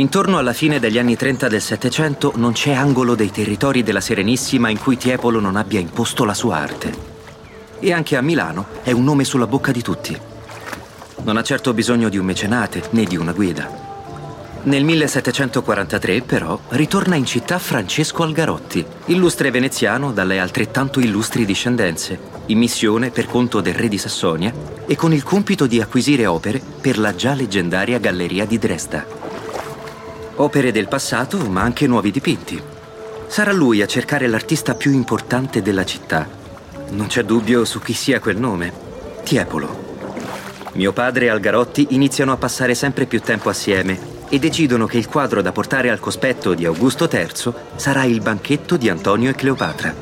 Intorno alla fine degli anni 30 del Settecento non c'è angolo dei territori della Serenissima in cui Tiepolo non abbia imposto la sua arte. E anche a Milano è un nome sulla bocca di tutti. Non ha certo bisogno di un mecenate né di una guida. Nel 1743, però, ritorna in città Francesco Algarotti, illustre veneziano dalle altrettanto illustri discendenze, in missione per conto del re di Sassonia e con il compito di acquisire opere per la già leggendaria Galleria di Dresda. Opere del passato, ma anche nuovi dipinti. Sarà lui a cercare l'artista più importante della città. Non c'è dubbio su chi sia quel nome. Tiepolo. Mio padre e Algarotti iniziano a passare sempre più tempo assieme e decidono che il quadro da portare al cospetto di Augusto III sarà il banchetto di Antonio e Cleopatra.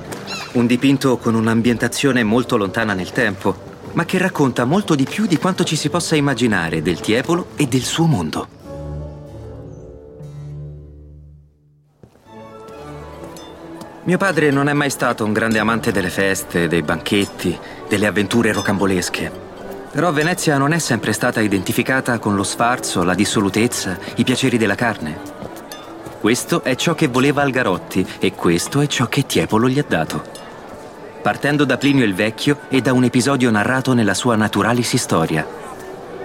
Un dipinto con un'ambientazione molto lontana nel tempo, ma che racconta molto di più di quanto ci si possa immaginare del Tiepolo e del suo mondo. Mio padre non è mai stato un grande amante delle feste, dei banchetti, delle avventure rocambolesche. Però Venezia non è sempre stata identificata con lo sfarzo, la dissolutezza, i piaceri della carne. Questo è ciò che voleva Algarotti e questo è ciò che Tiepolo gli ha dato. Partendo da Plinio il Vecchio e da un episodio narrato nella sua Naturalis Historia.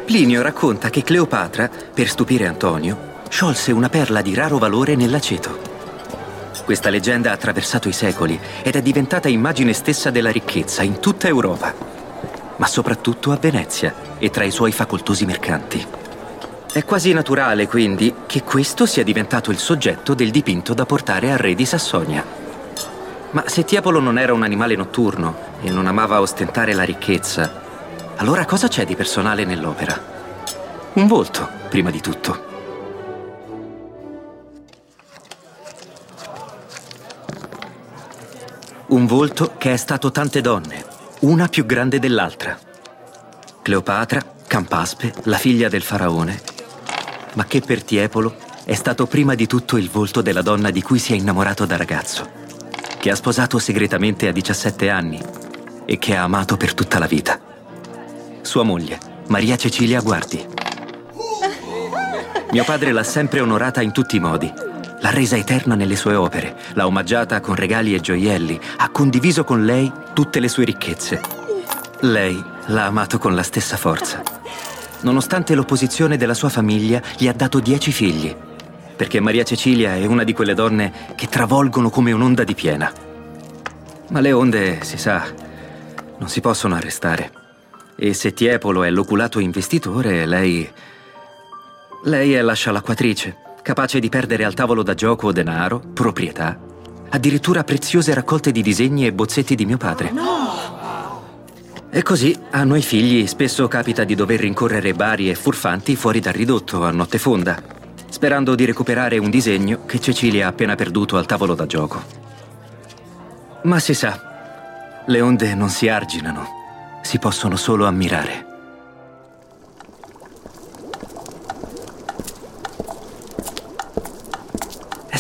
Plinio racconta che Cleopatra, per stupire Antonio, sciolse una perla di raro valore nell'aceto. Questa leggenda ha attraversato i secoli ed è diventata immagine stessa della ricchezza in tutta Europa ma soprattutto a Venezia e tra i suoi facoltosi mercanti. È quasi naturale, quindi, che questo sia diventato il soggetto del dipinto da portare al re di Sassonia. Ma se Tiepolo non era un animale notturno e non amava ostentare la ricchezza, allora cosa c'è di personale nell'opera? Un volto, prima di tutto. Un volto che è stato tante donne, una più grande dell'altra. Cleopatra, Campaspe, la figlia del faraone, ma che per Tiepolo è stato prima di tutto il volto della donna di cui si è innamorato da ragazzo, che ha sposato segretamente a 17 anni e che ha amato per tutta la vita. Sua moglie, Maria Cecilia Guardi. Mio padre l'ha sempre onorata in tutti i modi, l'ha resa eterna nelle sue opere, l'ha omaggiata con regali e gioielli, ha condiviso con lei tutte le sue ricchezze. Lei l'ha amato con la stessa forza. Nonostante l'opposizione della sua famiglia, gli ha dato dieci figli, perché Maria Cecilia è una di quelle donne che travolgono come un'onda di piena. Ma le onde, si sa, non si possono arrestare. E se Tiepolo è l'oculato investitore, lei... Lei è la scialacquatrice capace di perdere al tavolo da gioco denaro, proprietà, addirittura preziose raccolte di disegni e bozzetti di mio padre. No! E così a noi figli spesso capita di dover rincorrere bari e furfanti fuori dal ridotto a notte fonda, sperando di recuperare un disegno che Cecilia ha appena perduto al tavolo da gioco. Ma si sa, le onde non si arginano, si possono solo ammirare.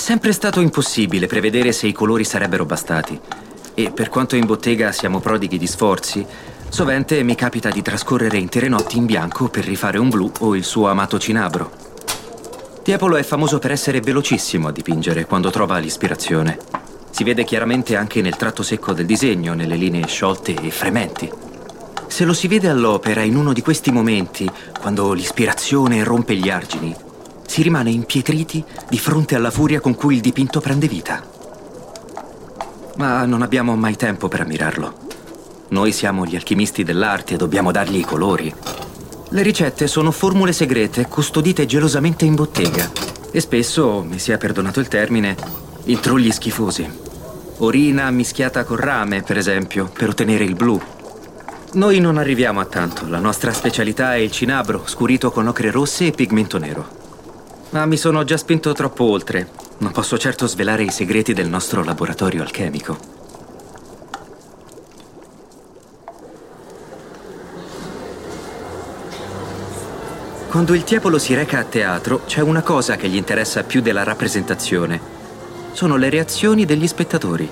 Sempre stato impossibile prevedere se i colori sarebbero bastati. E per quanto in bottega siamo prodighi di sforzi, sovente mi capita di trascorrere intere notti in bianco per rifare un blu o il suo amato cinabro. Tiepolo è famoso per essere velocissimo a dipingere quando trova l'ispirazione. Si vede chiaramente anche nel tratto secco del disegno, nelle linee sciolte e frementi. Se lo si vede all'opera in uno di questi momenti, quando l'ispirazione rompe gli argini, si rimane impietriti di fronte alla furia con cui il dipinto prende vita. Ma non abbiamo mai tempo per ammirarlo. Noi siamo gli alchimisti dell'arte e dobbiamo dargli i colori. Le ricette sono formule segrete custodite gelosamente in bottega e spesso, mi sia perdonato il termine, intrugli schifosi. Orina mischiata con rame, per esempio, per ottenere il blu. Noi non arriviamo a tanto, la nostra specialità è il cinabro, scurito con ocre rosse e pigmento nero. Ma mi sono già spinto troppo oltre. Non posso certo svelare i segreti del nostro laboratorio alchemico. Quando il Tiepolo si reca a teatro, c'è una cosa che gli interessa più della rappresentazione. Sono le reazioni degli spettatori.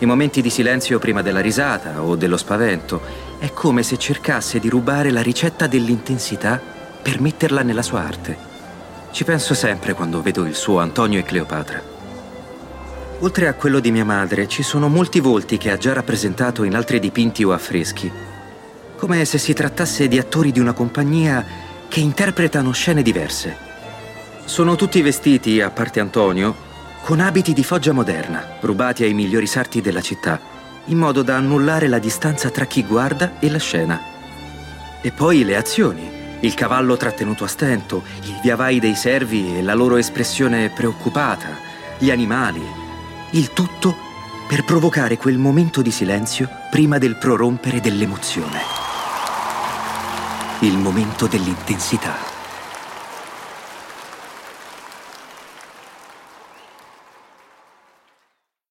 I momenti di silenzio prima della risata o dello spavento. È come se cercasse di rubare la ricetta dell'intensità per metterla nella sua arte Ci penso sempre quando vedo il suo Antonio e Cleopatra. Oltre a quello di mia madre, ci sono molti volti che ha già rappresentato in altri dipinti o affreschi, come se si trattasse di attori di una compagnia che interpretano scene diverse. Sono tutti vestiti, a parte Antonio, con abiti di foggia moderna, rubati ai migliori sarti della città, in modo da annullare la distanza tra chi guarda e la scena. E poi le azioni, il cavallo trattenuto a stento, il viavai dei servi e la loro espressione preoccupata, gli animali, il tutto per provocare quel momento di silenzio prima del prorompere dell'emozione. Il momento dell'intensità.